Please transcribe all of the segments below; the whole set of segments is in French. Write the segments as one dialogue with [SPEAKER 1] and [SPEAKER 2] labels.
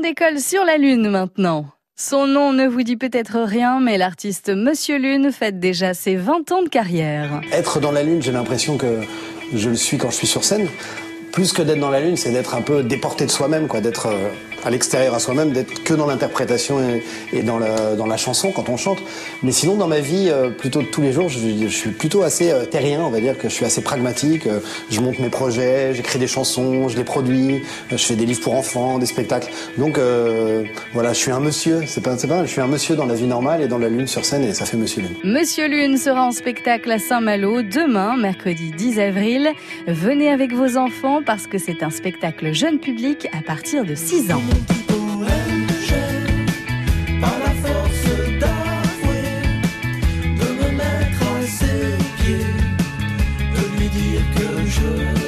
[SPEAKER 1] d'école sur la Lune maintenant. Son nom ne vous dit peut-être rien, mais l'artiste Monsieur Lune fête déjà ses 20 ans de carrière.
[SPEAKER 2] Être dans la Lune, j'ai l'impression que je le suis quand je suis sur scène. Plus que d'être dans la Lune, c'est d'être un peu déporté de soi-même, quoi, d'être euh, à l'extérieur à soi-même, d'être que dans l'interprétation et, dans, la, dans la chanson quand on chante. Mais sinon, dans ma vie, euh, plutôt de tous les jours, je, suis plutôt assez euh, terrien, on va dire que je suis assez pragmatique. Euh, je monte mes projets, j'écris des chansons, je les produis, je fais des livres pour enfants, des spectacles. Donc voilà, je suis un monsieur, c'est pas, pas, je suis un monsieur dans la vie normale et dans la lune sur scène et ça fait Monsieur Lune.
[SPEAKER 1] Monsieur Lune sera en spectacle à Saint-Malo demain, mercredi 10 avril. Venez avec vos enfants parce que c'est un spectacle jeune public à partir de 6 ans.
[SPEAKER 3] Au même pas par la force d'avouer, de me mettre à ses pieds, de lui dire que je.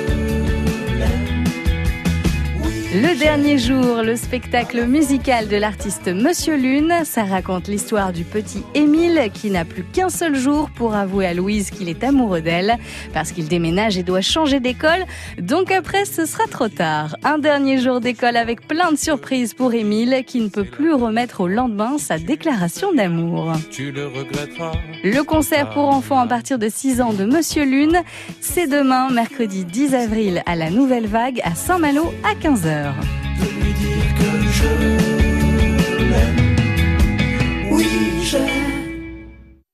[SPEAKER 1] Le dernier jour, le spectacle musical de l'artiste Monsieur Lune, ça raconte l'histoire du petit Émile qui n'a plus qu'un seul jour pour avouer à Louise qu'il est amoureux d'elle parce qu'il déménage et doit changer d'école. Donc après, ce sera trop tard. Un dernier jour d'école avec plein de surprises pour Émile qui ne peut plus remettre au lendemain sa déclaration d'amour.
[SPEAKER 3] Tu le regretteras.
[SPEAKER 1] Le concert pour enfants à partir de 6 ans de Monsieur Lune, c'est demain, mercredi 10 avril à la Nouvelle Vague à Saint-Malo à 15h. De
[SPEAKER 3] lui dire que je